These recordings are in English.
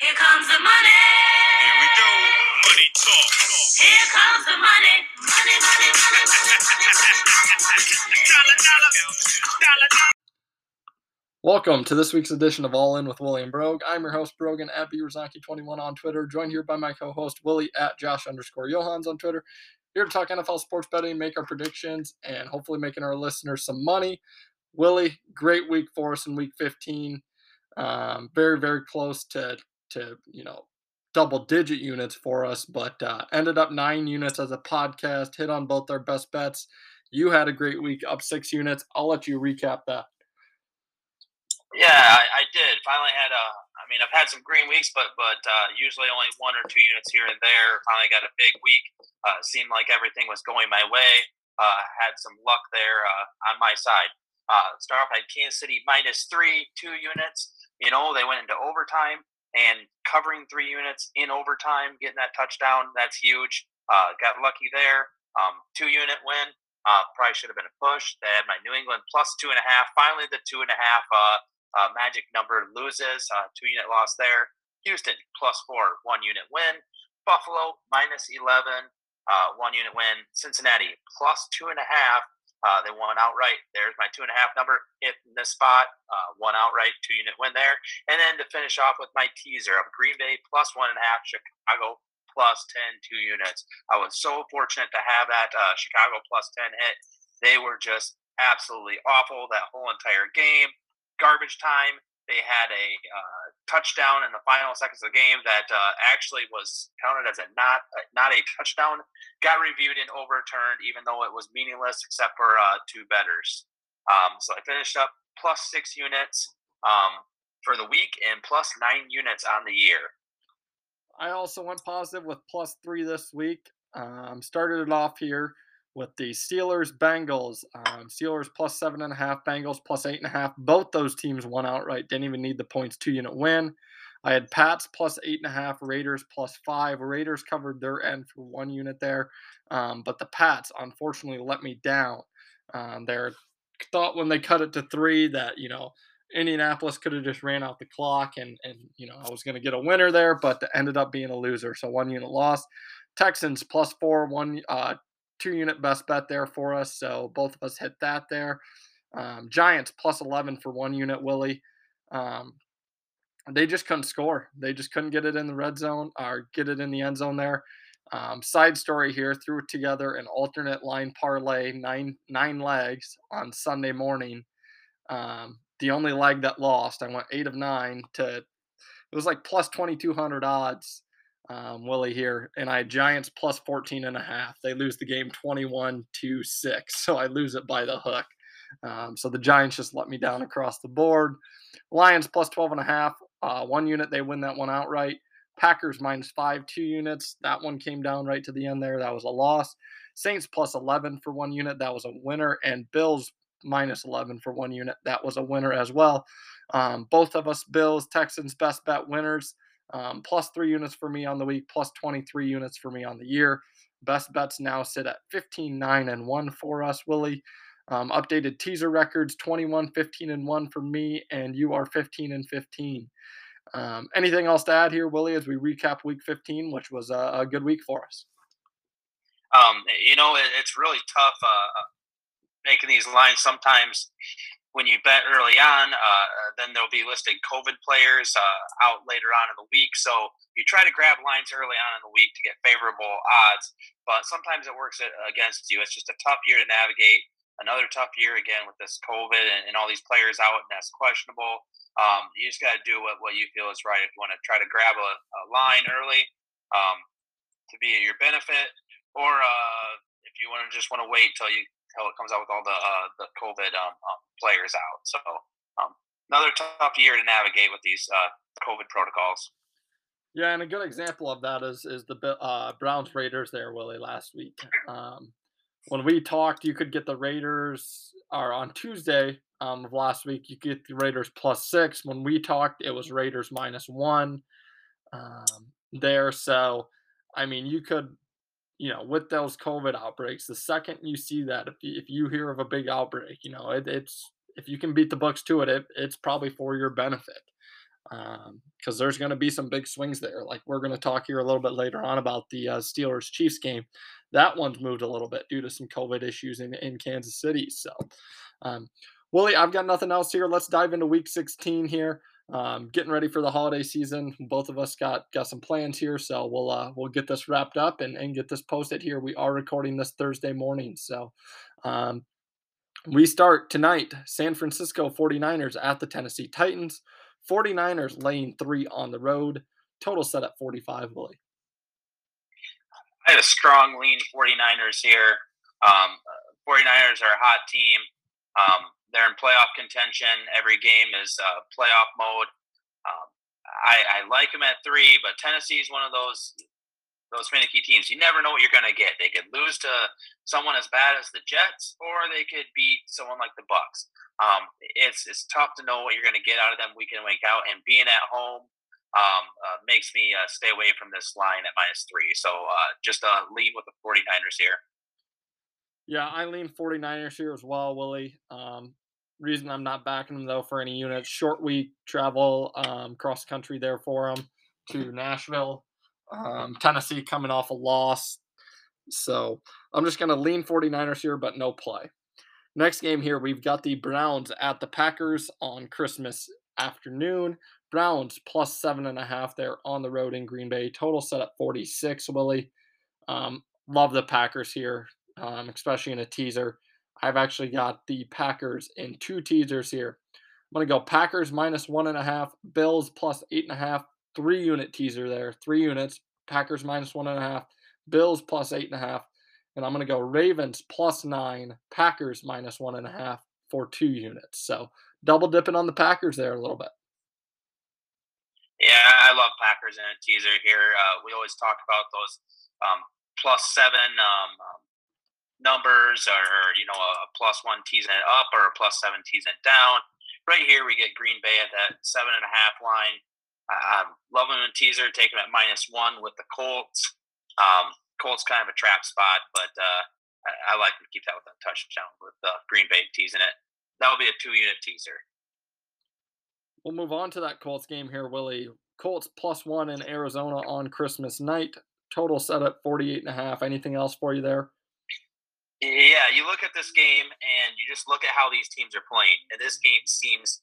Here comes the money. Here we go. Money talk. Here comes the money. Money, money, money, money, money, Dollar, dollar, dollar, dollar. Welcome to this week's edition of All In with William Brog. I'm your host, Brogan at brosonke21 on Twitter, joined here by my co host, Willie at Josh underscore Johanns on Twitter. Here to talk NFL sports betting, make our predictions, and hopefully making our listeners some money. Willie, great week for us in week 15. Um, very, very close to, to, you know, double digit units for us, but uh, ended up nine units as a podcast, hit on both our best bets. You had a great week, up six units. I'll let you recap that. Yeah, I, I did. Finally had a. I mean, I've had some green weeks, but but uh, usually only one or two units here and there. Finally got a big week. Uh, seemed like everything was going my way. Uh, had some luck there uh, on my side. Uh, start off at Kansas City minus three, two units. You know, they went into overtime and covering three units in overtime, getting that touchdown. That's huge. Uh, got lucky there. Um, two unit win. Uh, probably should have been a push. They had my New England plus two and a half. Finally, the two and a half uh, uh, magic number loses. Uh, two unit loss there. Houston plus four, one unit win. Buffalo minus 11, uh, one unit win. Cincinnati plus two and a half. Uh, they won outright. There's my two and a half number hit in this spot. Uh, one outright, two unit win there. And then to finish off with my teaser of Green Bay plus one and a half, Chicago plus 10, two units. I was so fortunate to have that uh, Chicago plus 10 hit. They were just absolutely awful that whole entire game. Garbage time. They had a uh, touchdown in the final seconds of the game that uh, actually was counted as a not uh, not a touchdown. Got reviewed and overturned, even though it was meaningless, except for uh, two betters. Um, so I finished up plus six units um, for the week and plus nine units on the year. I also went positive with plus three this week. Um, started it off here with the Steelers Bengals. Um, Steelers plus seven and a half, Bengals plus eight and a half. Both those teams won outright. Didn't even need the points two unit win. I had Pats plus eight and a half, Raiders plus five. Raiders covered their end for one unit there, um, but the Pats unfortunately let me down. Um, they thought when they cut it to three that you know Indianapolis could have just ran out the clock and and you know I was going to get a winner there, but ended up being a loser. So one unit loss. Texans plus four, one uh, two unit best bet there for us. So both of us hit that there. Um, Giants plus eleven for one unit. Willie. Um, they just couldn't score. They just couldn't get it in the red zone or get it in the end zone there. Um, side story here: threw together an alternate line parlay, nine nine legs on Sunday morning. Um, the only leg that lost, I went eight of nine to. It was like plus twenty two hundred odds. Um, Willie here, and I Giants plus 14 and a half. They lose the game 21 to 6, so I lose it by the hook. Um, so the Giants just let me down across the board. Lions plus 12 and a half. Uh, one unit, they win that one outright. Packers minus five, two units. That one came down right to the end there. That was a loss. Saints plus 11 for one unit. That was a winner. And Bills minus 11 for one unit. That was a winner as well. Um, both of us, Bills, Texans, best bet winners. Um, plus three units for me on the week, plus 23 units for me on the year. Best bets now sit at 15, 9, and 1 for us, Willie. Um, updated teaser records 21, 15, and 1 for me, and you are 15 and 15. Um, anything else to add here, Willie, as we recap week 15, which was a, a good week for us? Um, you know, it, it's really tough uh, making these lines. Sometimes when you bet early on, uh, then there'll be listed COVID players uh, out later on in the week. So you try to grab lines early on in the week to get favorable odds, but sometimes it works against you. It's just a tough year to navigate. Another tough year again with this COVID and, and all these players out, and that's questionable. Um, you just got to do what, what you feel is right. If you want to try to grab a, a line early um, to be your benefit, or uh, if you want to just want to wait till you till it comes out with all the uh, the COVID um, um, players out. So um, another tough year to navigate with these uh, COVID protocols. Yeah, and a good example of that is is the uh, Browns Raiders there, Willie, last week. Um, when we talked, you could get the Raiders, are on Tuesday um, of last week, you get the Raiders plus six. When we talked, it was Raiders minus one um, there. So, I mean, you could you know, with those COVID outbreaks, the second you see that, if you, if you hear of a big outbreak, you know, it, it's if you can beat the books to it, it, it's probably for your benefit. because um, there's going to be some big swings there. Like we're going to talk here a little bit later on about the uh, Steelers Chiefs game. That one's moved a little bit due to some COVID issues in, in Kansas City. So, um, Willie, I've got nothing else here. Let's dive into Week 16 here. Um, getting ready for the holiday season. Both of us got got some plans here, so we'll uh, we'll get this wrapped up and, and get this posted here. We are recording this Thursday morning, so um, we start tonight. San Francisco 49ers at the Tennessee Titans. 49ers laying three on the road. Total set at 45, Willie. I had a strong lean 49ers here. Um, 49ers are a hot team. Um, they're in playoff contention. Every game is uh, playoff mode. Um, I, I, like them at three, but Tennessee is one of those those finicky teams. You never know what you're going to get. They could lose to someone as bad as the Jets, or they could beat someone like the Bucks. Um, it's it's tough to know what you're going to get out of them week in week out, and being at home um, uh, makes me uh, stay away from this line at minus three. So uh, just uh, lean with the 49ers here. Yeah, I lean 49ers here as well, Willie. Um, reason I'm not backing them though for any units. Short week travel um, cross country there for them to Nashville. Um, Tennessee coming off a loss. So I'm just going to lean 49ers here, but no play. Next game here, we've got the Browns at the Packers on Christmas afternoon. Browns plus seven and a half there on the road in Green Bay. Total set at 46, Willie. Um, love the Packers here, um, especially in a teaser. I've actually got the Packers in two teasers here. I'm going to go Packers minus one and a half, Bills plus eight and a half, three unit teaser there, three units. Packers minus one and a half, Bills plus eight and a half. And I'm going to go Ravens plus nine, Packers minus one and a half for two units. So double dipping on the Packers there a little bit. Yeah, I love Packers in a teaser here. Uh, we always talk about those um, plus seven um, um numbers or, you know a plus one teasing it up or a plus seven teasing it down. Right here we get Green Bay at that seven and a half line. I'm loving the teaser, taking at minus one with the Colts. Um, Colts kind of a trap spot, but uh, I, I, like to keep that with a touchdown with uh, Green Bay teasing it. That'll be a two unit teaser. We'll move on to that Colts game here, Willie. Colts plus one in Arizona on Christmas night. Total set at 48 and a half. Anything else for you there? Yeah, you look at this game and you just look at how these teams are playing, and this game seems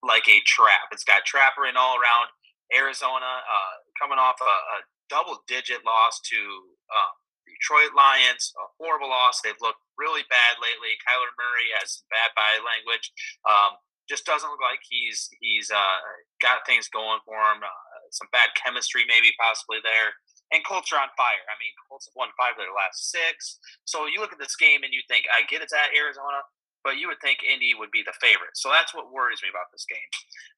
like a trap. It's got trapper in all around. Arizona uh, coming off a, a double-digit loss to uh, Detroit Lions, a horrible loss. They've looked really bad lately. Kyler Murray has bad body language. Um, just doesn't look like he's he's uh, got things going for him. Uh, some bad chemistry, maybe possibly there and Colts are on fire. I mean, Colts have won five of their last six. So you look at this game and you think, I get it's at Arizona, but you would think Indy would be the favorite. So that's what worries me about this game.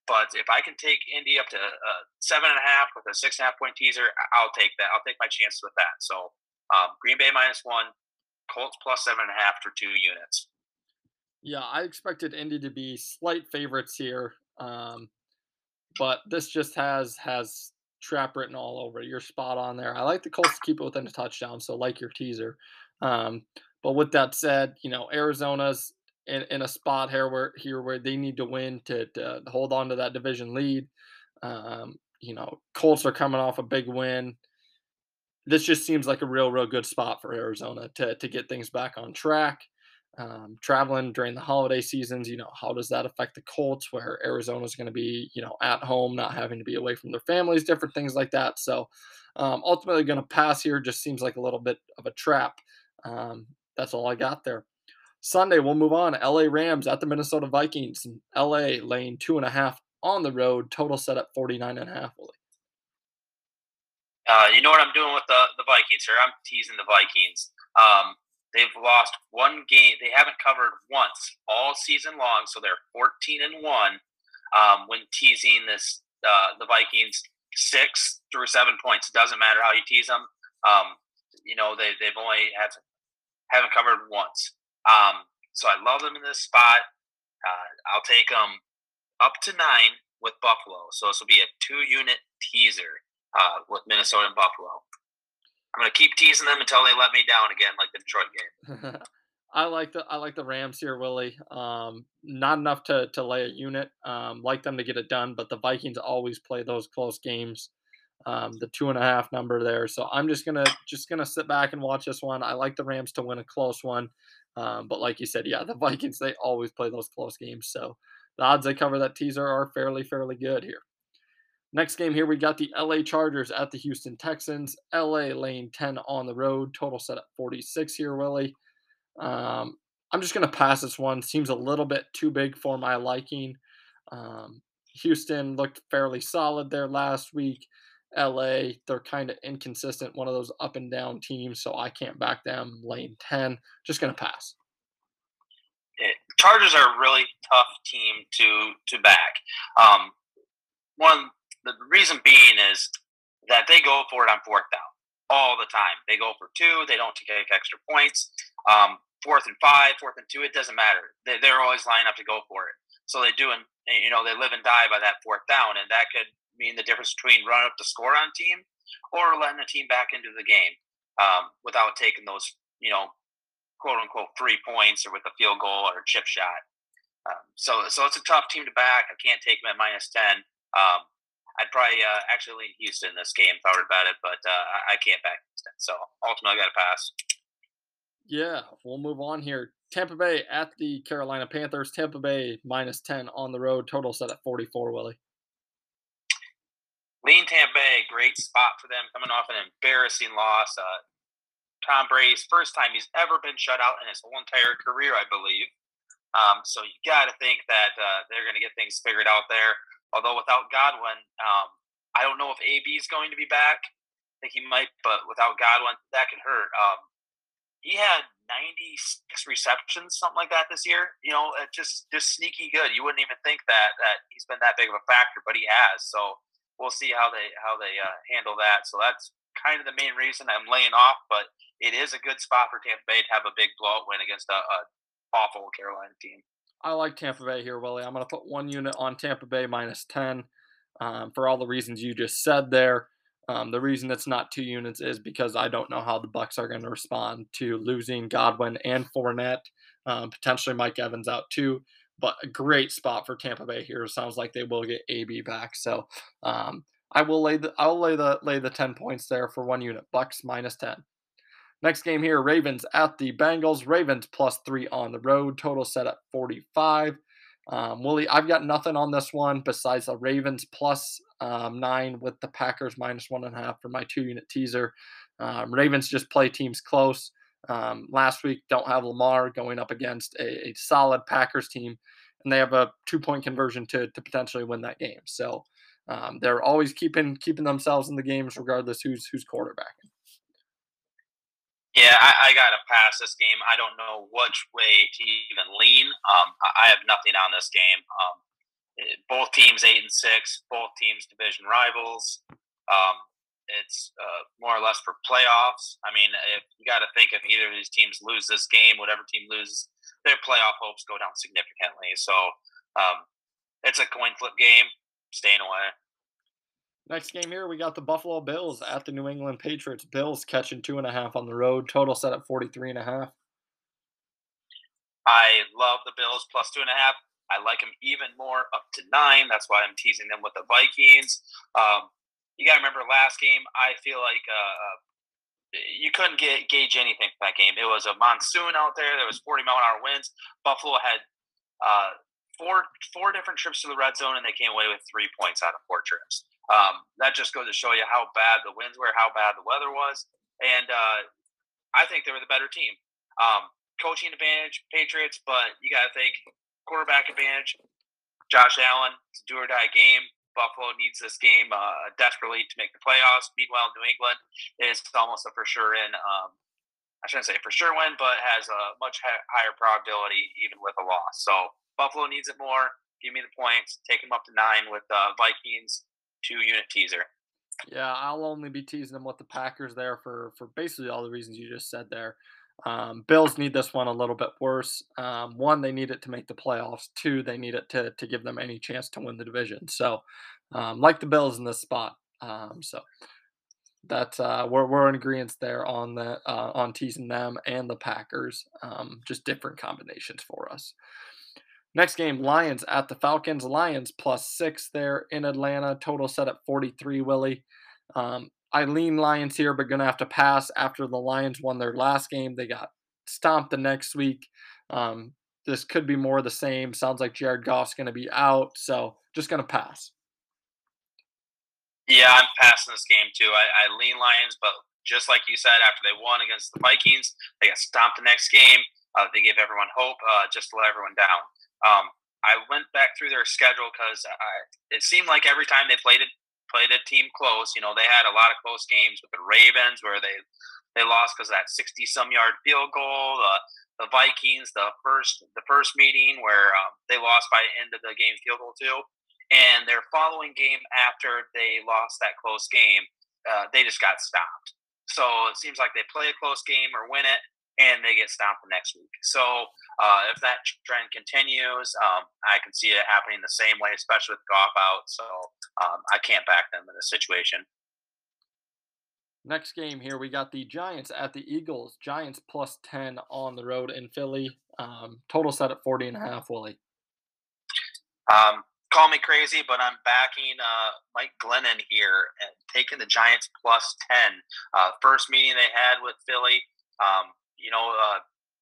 But if I can take Indy up to uh, seven and a half with a six and a half point teaser, I'll take that. I'll take my chances with that. So um, Green Bay minus one, Colts plus seven and a half for two units. Yeah, I expected Indy to be slight favorites here, um, but this just has has trap written all over. You're spot on there. I like the Colts to keep it within a touchdown, so like your teaser. Um, but with that said, you know Arizona's in, in a spot here where here where they need to win to, to hold on to that division lead. Um, you know, Colts are coming off a big win. This just seems like a real, real good spot for Arizona to to get things back on track um, traveling during the holiday seasons, you know, how does that affect the Colts where Arizona is going to be, you know, at home, not having to be away from their families, different things like that. So um, ultimately going to pass here just seems like a little bit of a trap. Um, that's all I got there. Sunday, we'll move on. LA Rams at the Minnesota Vikings. LA laying two and a half on the road, total set at 49 and a half, Willie. Uh, you know what I'm doing with the, the Vikings here? I'm teasing the Vikings. Um, They've lost one game. They haven't covered once all season long, so they're 14 and one. Um, when teasing this, uh, the Vikings six through seven points. It doesn't matter how you tease them. Um, you know they they've only have haven't covered once. Um, so I love them in this spot. Uh, I'll take them up to nine with Buffalo. So this will be a two unit teaser uh, with Minnesota and Buffalo. I'm to keep teasing them until they let me down again, like the Detroit game. I like the I like the Rams here, Willie. Um, not enough to to lay a unit. Um, like them to get it done, but the Vikings always play those close games. Um, the two and a half number there, so I'm just gonna just gonna sit back and watch this one. I like the Rams to win a close one, um, but like you said, yeah, the Vikings they always play those close games. So the odds they cover that teaser are fairly fairly good here. Next game here, we got the LA Chargers at the Houston Texans. LA lane 10 on the road. Total set at 46 here, Willie. Um, I'm just going to pass this one. Seems a little bit too big for my liking. Um, Houston looked fairly solid there last week. LA, they're kind of inconsistent, one of those up and down teams, so I can't back them. Lane 10, just going to pass. It, Chargers are a really tough team to to back. Um, one the reason being is that they go for it on fourth down all the time. They go for two. They don't take extra points. Um, fourth and five, fourth and two, it doesn't matter. They, they're always lining up to go for it. So they do, and you know, they live and die by that fourth down, and that could mean the difference between running up the score on team or letting the team back into the game um, without taking those, you know, quote unquote three points or with a field goal or a chip shot. Um, so, so it's a tough team to back. I can't take them at minus ten. Um, I'd probably uh, actually lean Houston in this game were about it, but uh, I, can't back Houston. So ultimately, I got to pass. Yeah, we'll move on here. Tampa Bay at the Carolina Panthers. Tampa Bay minus 10 on the road. Total set at 44, Willie. Lean Tampa Bay, great spot for them coming off an embarrassing loss. Uh, Tom Brady's first time he's ever been shut out in his whole entire career, I believe. Um, so you got to think that uh, they're going to get things figured out there. Although without Godwin, um, I don't know if AB is going to be back. I think he might, but without Godwin, that could hurt. Um, he had 96 receptions, something like that this year. You know, just just sneaky good. You wouldn't even think that that he's been that big of a factor, but he has. So we'll see how they how they uh, handle that. So that's kind of the main reason I'm laying off. But it is a good spot for Tampa Bay to have a big blowout win against a, a awful Carolina team. I like Tampa Bay here, Willie. I'm going to put one unit on Tampa Bay minus 10 um, for all the reasons you just said there. Um, the reason it's not two units is because I don't know how the Bucks are going to respond to losing Godwin and Fournette, um, potentially Mike Evans out too. But a great spot for Tampa Bay here. Sounds like they will get AB back. So um, I will lay the I'll lay the lay the ten points there for one unit. Bucks minus ten. Next game here, Ravens at the Bengals. Ravens plus three on the road. Total set at 45. Um, Willie, I've got nothing on this one besides the Ravens plus, um, nine with the Packers minus one and a half for my two unit teaser. Um, Ravens just play teams close. Um, last week, don't have Lamar going up against a, a, solid Packers team, and they have a two point conversion to, to potentially win that game. So um, they're always keeping keeping themselves in the games regardless who's who's quarterbacking. Yeah, I, I got to pass this game. I don't know which way to even lean. Um, I have nothing on this game. Um, eh, both teams eight and six. Both teams division rivals. Um, it's uh, more or less for playoffs. I mean, if you got to think if either of these teams lose this game, whatever team loses, their playoff hopes go down significantly. So um, it's a coin flip game. Staying away. Next game here, we got the Buffalo Bills at the New England Patriots. Bills catching two and a half on the road. Total set at 43 and a half. I love the Bills plus two and a half. I like them even more up to nine. That's why I'm teasing them with the Vikings. Um, you got to remember last game, I feel like uh, uh, you couldn't get gauge anything from that game. It was a monsoon out there. There was 40 mile an hour winds. Buffalo had uh, four four different trips to the red zone, and they came away with three points out of four trips. Um, that just goes to show you how bad the winds were, how bad the weather was, and uh, I think they were the better team. Um, coaching advantage, Patriots, but you got to think quarterback advantage. Josh Allen, it's a do or die game. Buffalo needs this game uh, desperately to make the playoffs. Meanwhile, New England is almost a for sure in. Um, I shouldn't say for sure win, but has a much higher probability even with a loss. So Buffalo needs it more. Give me the points. Take them up to nine with uh, Vikings two unit teaser. Yeah, I'll only be teasing them with the Packers there for for basically all the reasons you just said there. Um, Bills need this one a little bit worse. Um, one, they need it to make the playoffs. Two, they need it to to give them any chance to win the division. So, um, like the Bills in this spot. Um, so, That's uh, we're we're in agreement there on the uh, on teasing them and the Packers. Um, just different combinations for us. Next game, Lions at the Falcons. Lions plus six there in Atlanta. Total set at 43, Willie. Um, I lean Lions here, but gonna have to pass after the Lions won their last game. They got stomped the next week. Um, this could be more of the same. Sounds like Jared Goff's gonna be out, so just gonna pass. Yeah, I'm passing this game too. I, I lean Lions, but just like you said, after they won against the Vikings, they got stomped the next game. Uh, they gave everyone hope, uh, just to let everyone down. Um, I went back through their schedule because it seemed like every time they played it played a team close, you know, they had a lot of close games with the Ravens where they they lost because of that sixty some yard field goal. The the Vikings, the first the first meeting where um, they lost by end of the game field goal too, and their following game after they lost that close game, uh, they just got stopped. So it seems like they play a close game or win it, and they get stomped the next week. So uh, if that trend continues, um, I can see it happening the same way, especially with Goff out. So um, I can't back them in this situation. Next game here, we got the Giants at the Eagles. Giants plus 10 on the road in Philly. Um, total set at 40 and a half, Willie. Um, call me crazy, but I'm backing uh, Mike Glennon here and taking the Giants plus 10. Uh, first meeting they had with Philly, um, you know, uh,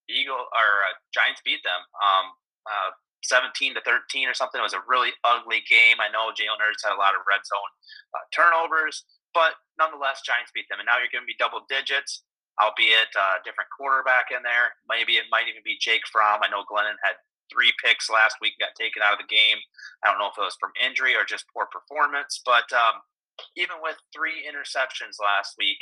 Eagle or uh, Giants beat them. Um, uh, 17 to 13 or something. It was a really ugly game. I know Jalen Hurts had a lot of red zone uh, turnovers, but nonetheless, Giants beat them. And now you're going to be double digits, albeit a uh, different quarterback in there. Maybe it might even be Jake Fromm. I know Glennon had three picks last week, got taken out of the game. I don't know if it was from injury or just poor performance, but um, even with three interceptions last week,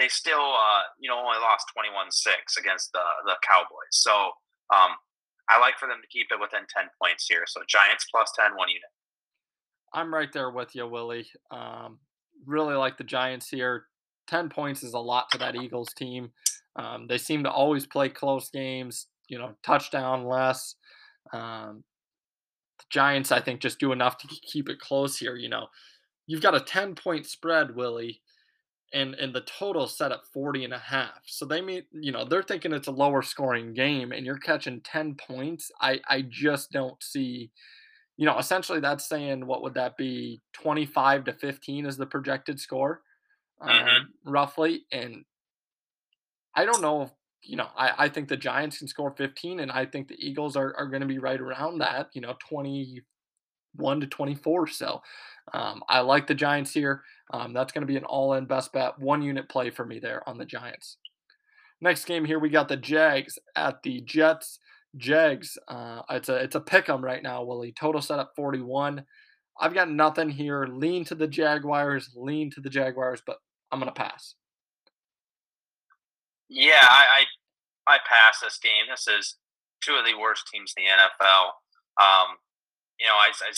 they still, uh, you know, only lost 21-6 against the the Cowboys. So um, I like for them to keep it within 10 points here. So Giants plus 10, one unit. I'm right there with you, Willie. Um, really like the Giants here. 10 points is a lot to that Eagles team. Um, they seem to always play close games, you know, touchdown less. Um, the Giants, I think, just do enough to keep it close here. You know, you've got a 10 point spread, Willie and and the total set at 40 and a half. So they mean you know they're thinking it's a lower scoring game and you're catching 10 points. I i just don't see you know essentially that's saying what would that be 25 to 15 is the projected score mm-hmm. um, roughly. And i don't know if you know I, I think the giants can score 15 and i think the eagles are, are going to be right around that you know 21 to 24 so um, i like the giants here um, that's going to be an all in best bet, one unit play for me there on the Giants. Next game here, we got the Jags at the Jets. Jags, uh, it's a it's a pick 'em right now, Willie. Total set up 41. I've got nothing here. Lean to the Jaguars, lean to the Jaguars, but I'm gonna pass. Yeah, I I, I pass this game. This is two of the worst teams in the NFL. Um, you know, I, I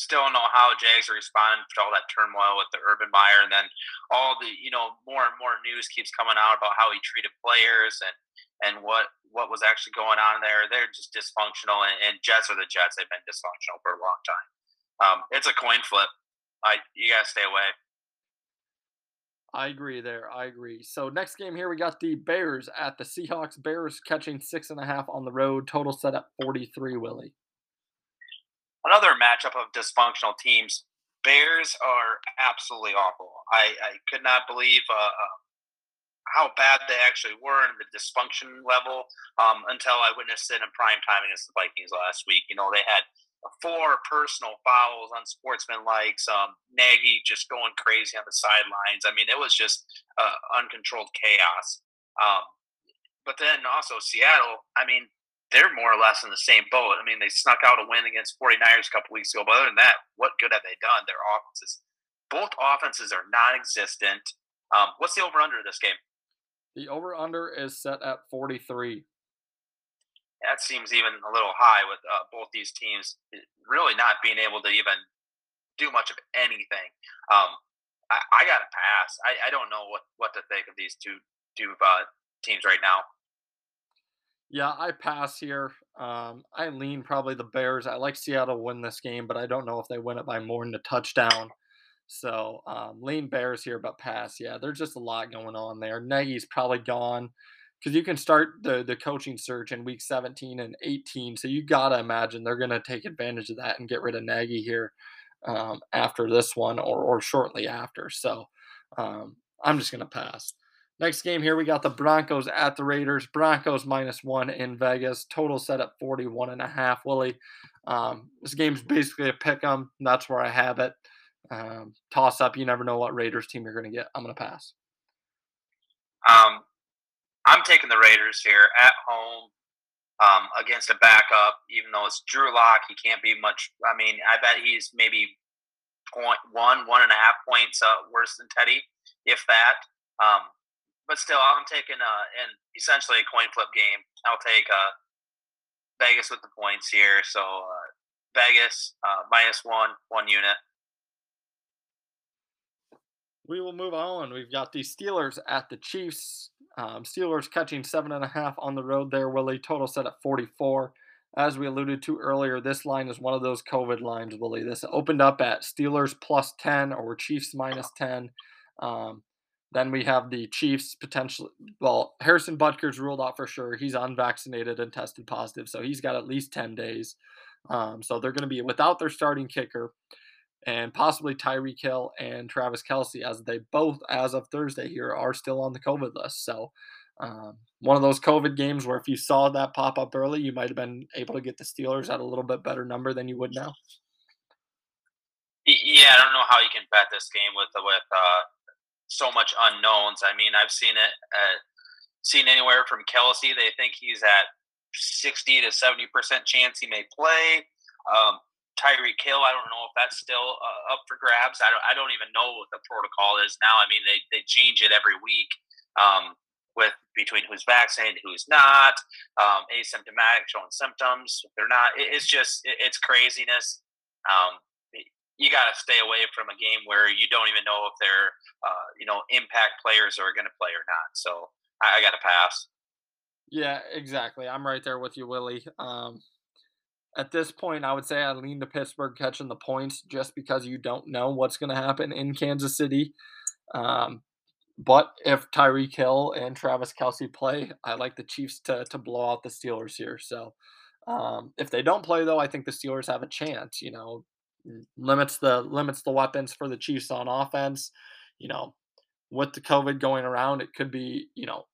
still don't know how Jags are responding to all that turmoil with the Urban Meyer, and then all the you know more and more news keeps coming out about how he treated players and and what what was actually going on there. They're just dysfunctional, and, and Jets are the Jets. They've been dysfunctional for a long time. Um, it's a coin flip. I you gotta stay away. I agree there. I agree. So next game here we got the Bears at the Seahawks. Bears catching six and a half on the road. Total set at forty three. Willie another matchup of dysfunctional teams. Bears are absolutely awful. I, I could not believe uh, uh, how bad they actually were and the dysfunction level um, until I witnessed it in prime time against the Vikings last week. You know, they had four personal fouls, on unsportsmanlike, some Nagy just going crazy on the sidelines. I mean, it was just uh, uncontrolled chaos. Um, but then also Seattle, I mean, they're more or less in the same boat. I mean, they snuck out a win against 49ers a couple weeks ago, but other than that, what good have they done? Their offenses, both offenses are non-existent. Um, what's the over/under of this game? The over/under is set at 43. That seems even a little high with uh, both these teams really not being able to even do much of anything. Um, I, I got to pass. I, I, don't know what, what to think of these two two uh, teams right now. Yeah, I pass here. Um, I lean probably the Bears. I like Seattle win this game, but I don't know if they win it by more than a touchdown. So um, lean Bears here, but pass. Yeah, there's just a lot going on there. Nagy's probably gone because you can start the the coaching search in week 17 and 18. So you gotta imagine they're gonna take advantage of that and get rid of Nagy here um, after this one or or shortly after. So um, I'm just gonna pass. Next game here, we got the Broncos at the Raiders. Broncos minus one in Vegas. Total set at 41 and a half. Willie, um, this game's basically a pick 'em. That's where I have it. Um, toss up. You never know what Raiders team you're going to get. I'm going to pass. Um, I'm taking the Raiders here at home um, against a backup. Even though it's Drew Lock, he can't be much. I mean, I bet he's maybe point one, one and a half points uh, worse than Teddy, if that. Um, but still, I'm taking uh, in essentially a coin flip game. I'll take uh, Vegas with the points here. So uh, Vegas uh, minus one, one unit. We will move on. We've got the Steelers at the Chiefs. Um, Steelers catching seven and a half on the road there, Willie. Total set at 44. As we alluded to earlier, this line is one of those COVID lines, Willie. This opened up at Steelers plus 10 or Chiefs minus 10. Um, then we have the Chiefs potentially. Well, Harrison Butker's ruled out for sure. He's unvaccinated and tested positive, so he's got at least 10 days. Um, so they're going to be without their starting kicker and possibly Tyreek Hill and Travis Kelce, as they both, as of Thursday here, are still on the COVID list. So um, one of those COVID games where if you saw that pop up early, you might have been able to get the Steelers at a little bit better number than you would now. Yeah, I don't know how you can bet this game with with uh, so much unknowns. I mean, I've seen it uh, seen anywhere from Kelce. They think he's at sixty to seventy percent chance he may play. Um, Tyreek Hill, I don't know if that's still uh, up for grabs. I don't, I don't even know what the protocol is now. I mean, they, they change it every week um, with between who's vaccinated, who's not, um, asymptomatic, showing symptoms. They're not, it, it's just it, it's craziness. Um, you got to stay away from a game where you don't even know if they're, uh, you know, impact players are going to play or not. So I, I got to pass. Yeah, exactly. I'm right there with you, Willie. Um, at this point, I would say I lean to Pittsburgh catching the points just because you don't know what's going to happen in Kansas City. Um, but if Tyreek Hill and Travis Kelce play, I like the Chiefs to to blow out the Steelers here. So um, if they don't play, though, I think the Steelers have a chance. You know, limits the limits the weapons for the Chiefs on offense. You know, with the COVID going around, it could be you know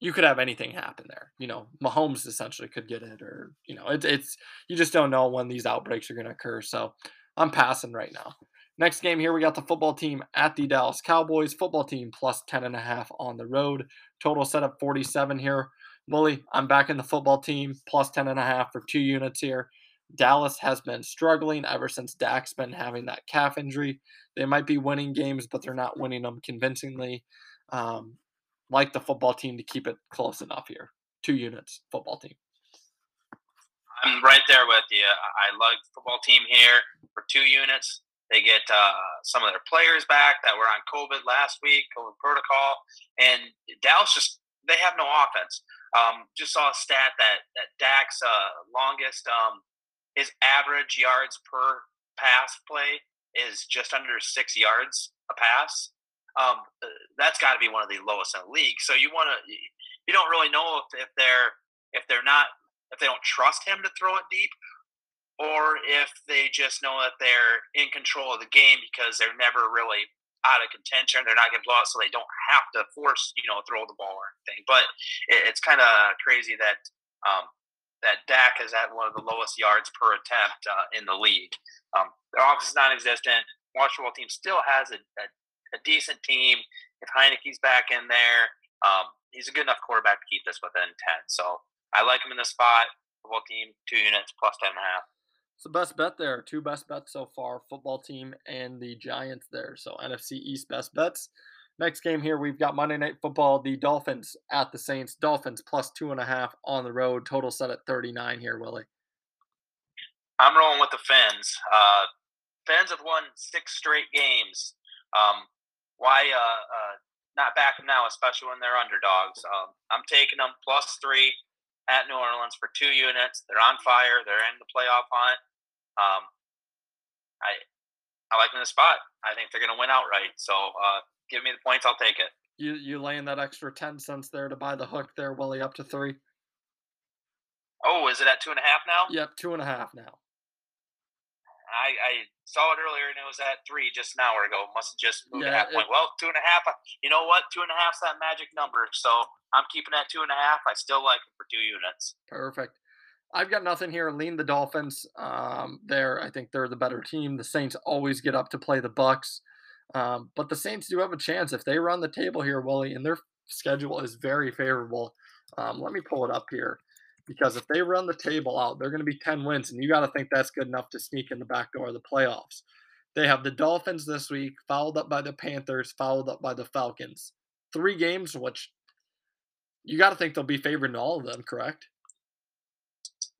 you could have anything happen there. You know, Mahomes essentially could get it, or you know, it's it's you just don't know when these outbreaks are going to occur. So I'm passing right now. Next game here, we got the football team at the Dallas Cowboys. Football team plus 10 and a half on the road. Total set up 47 here. Willie, I'm back in the football team plus 10 and a half for two units here. Dallas has been struggling ever since Dak's been having that calf injury. They might be winning games, but they're not winning them convincingly. Um, like the football team to keep it close enough here. Two units, football team. I'm right there with you. I like football team here for two units. They get uh, some of their players back that were on COVID last week, COVID protocol, and Dallas just they have no offense. Um, just saw a stat that that Dak's uh, longest um, his average yards per pass play is just under six yards a pass. Um, that's got to be one of the lowest in the league. So you want to, you don't really know if, if they're if they're not if they don't trust him to throw it deep, or if they just know that they're in control of the game because they're never really out of contention. They're not going to blow out, so they don't have to force you know throw the ball or anything. But it, it's kind of crazy that um, that Dak is at one of the lowest yards per attempt uh, in the league. Um, their offense is non-existent. Washington team still has a, a, a, decent team. If Heinicke's back in there, um, he's a good enough quarterback to keep this within ten. So I like him in the spot. Football team two units plus ten and a half. It's the best bet there. Two best bets so far: football team and the Giants there. So NFC East best bets. Next game here, we've got Monday Night Football. The Dolphins at the Saints. Dolphins plus two and a half on the road. Total set at 39 here, Willie. I'm rolling with the Fins. Uh, have won six straight games. Um, why uh, uh, not back them now, especially when they're underdogs? Um, I'm taking them plus three at New Orleans for two units. They're on fire. They're in the playoff hunt. Um, I I like them in the spot. I think they're going to win outright. So uh, give me the points. I'll take it. You you laying that extra ten cents there to buy the hook there, Willie, up to three. Oh, is it at two and a half now? Yep, two and a half now. I, I saw it earlier and it was at three just an hour ago. Must have just moved Yeah, half it- point. Well, two and a half. uh, You know what? Two and a half's that magic number. So I'm keeping at two and a half. I still like it for two units. Perfect. I've got nothing here. Lean the Dolphins. Um, there, I think they're the better team. The Saints always get up to play the Bucks, um, but the Saints do have a chance if they run the table here, Willie, and their schedule is very favorable. Um, let me pull it up here because if they run the table out, they're going to be ten wins, and you got to think that's good enough to sneak in the back door of the playoffs. They have the Dolphins this week, followed up by the Panthers, followed up by the Falcons. Three games, which you got to think they'll be favored in all of them, correct?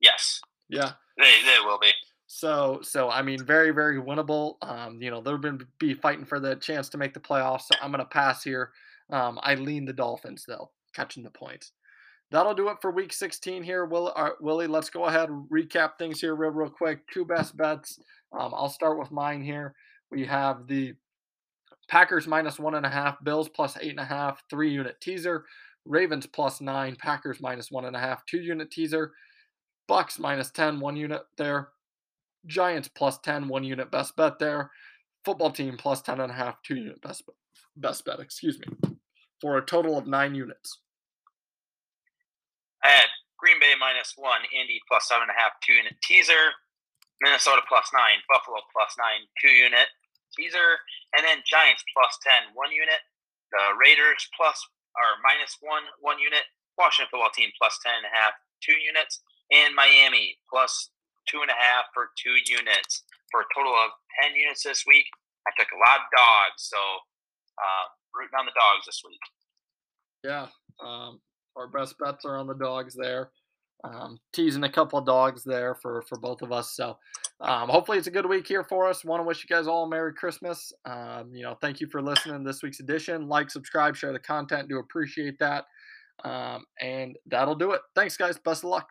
Yes, Yeah. they, they will be. So, so I mean, very, very winnable. Um, you know, they're going to be fighting for the chance to make the playoffs. So I'm going to pass here. Um, I lean the Dolphins though, catching the points. That'll do it for Week 16 here. Will, uh, Willie, let's go ahead and recap things here real, real quick. Two best bets. Um, I'll start with mine here. We have the Packers minus one and a half, Bills plus eight and a half, three unit teaser. Ravens plus nine, Packers minus one and a half, two unit teaser. Bucks minus 10, one unit there. Giants plus 10, one unit best bet there. Football team plus 10 and a half, two unit best bet, best bet, excuse me, for a total of nine units. I had Green Bay minus one, Indy plus seven and a half, two unit teaser. Minnesota plus nine, Buffalo plus nine, two unit teaser, and then Giants plus 10, one unit. The Raiders plus or minus one, one unit. Washington football team plus 10 and a half, two units. And Miami plus two and a half for two units for a total of 10 units this week. I took a lot of dogs, so uh, rooting on the dogs this week. Yeah, um, our best bets are on the dogs there. Um, teasing a couple of dogs there for for both of us. So um, hopefully it's a good week here for us. Want to wish you guys all a Merry Christmas. Um, you know, thank you for listening to this week's edition. Like, subscribe, share the content. Do appreciate that. Um, and that'll do it. Thanks, guys. Best of luck.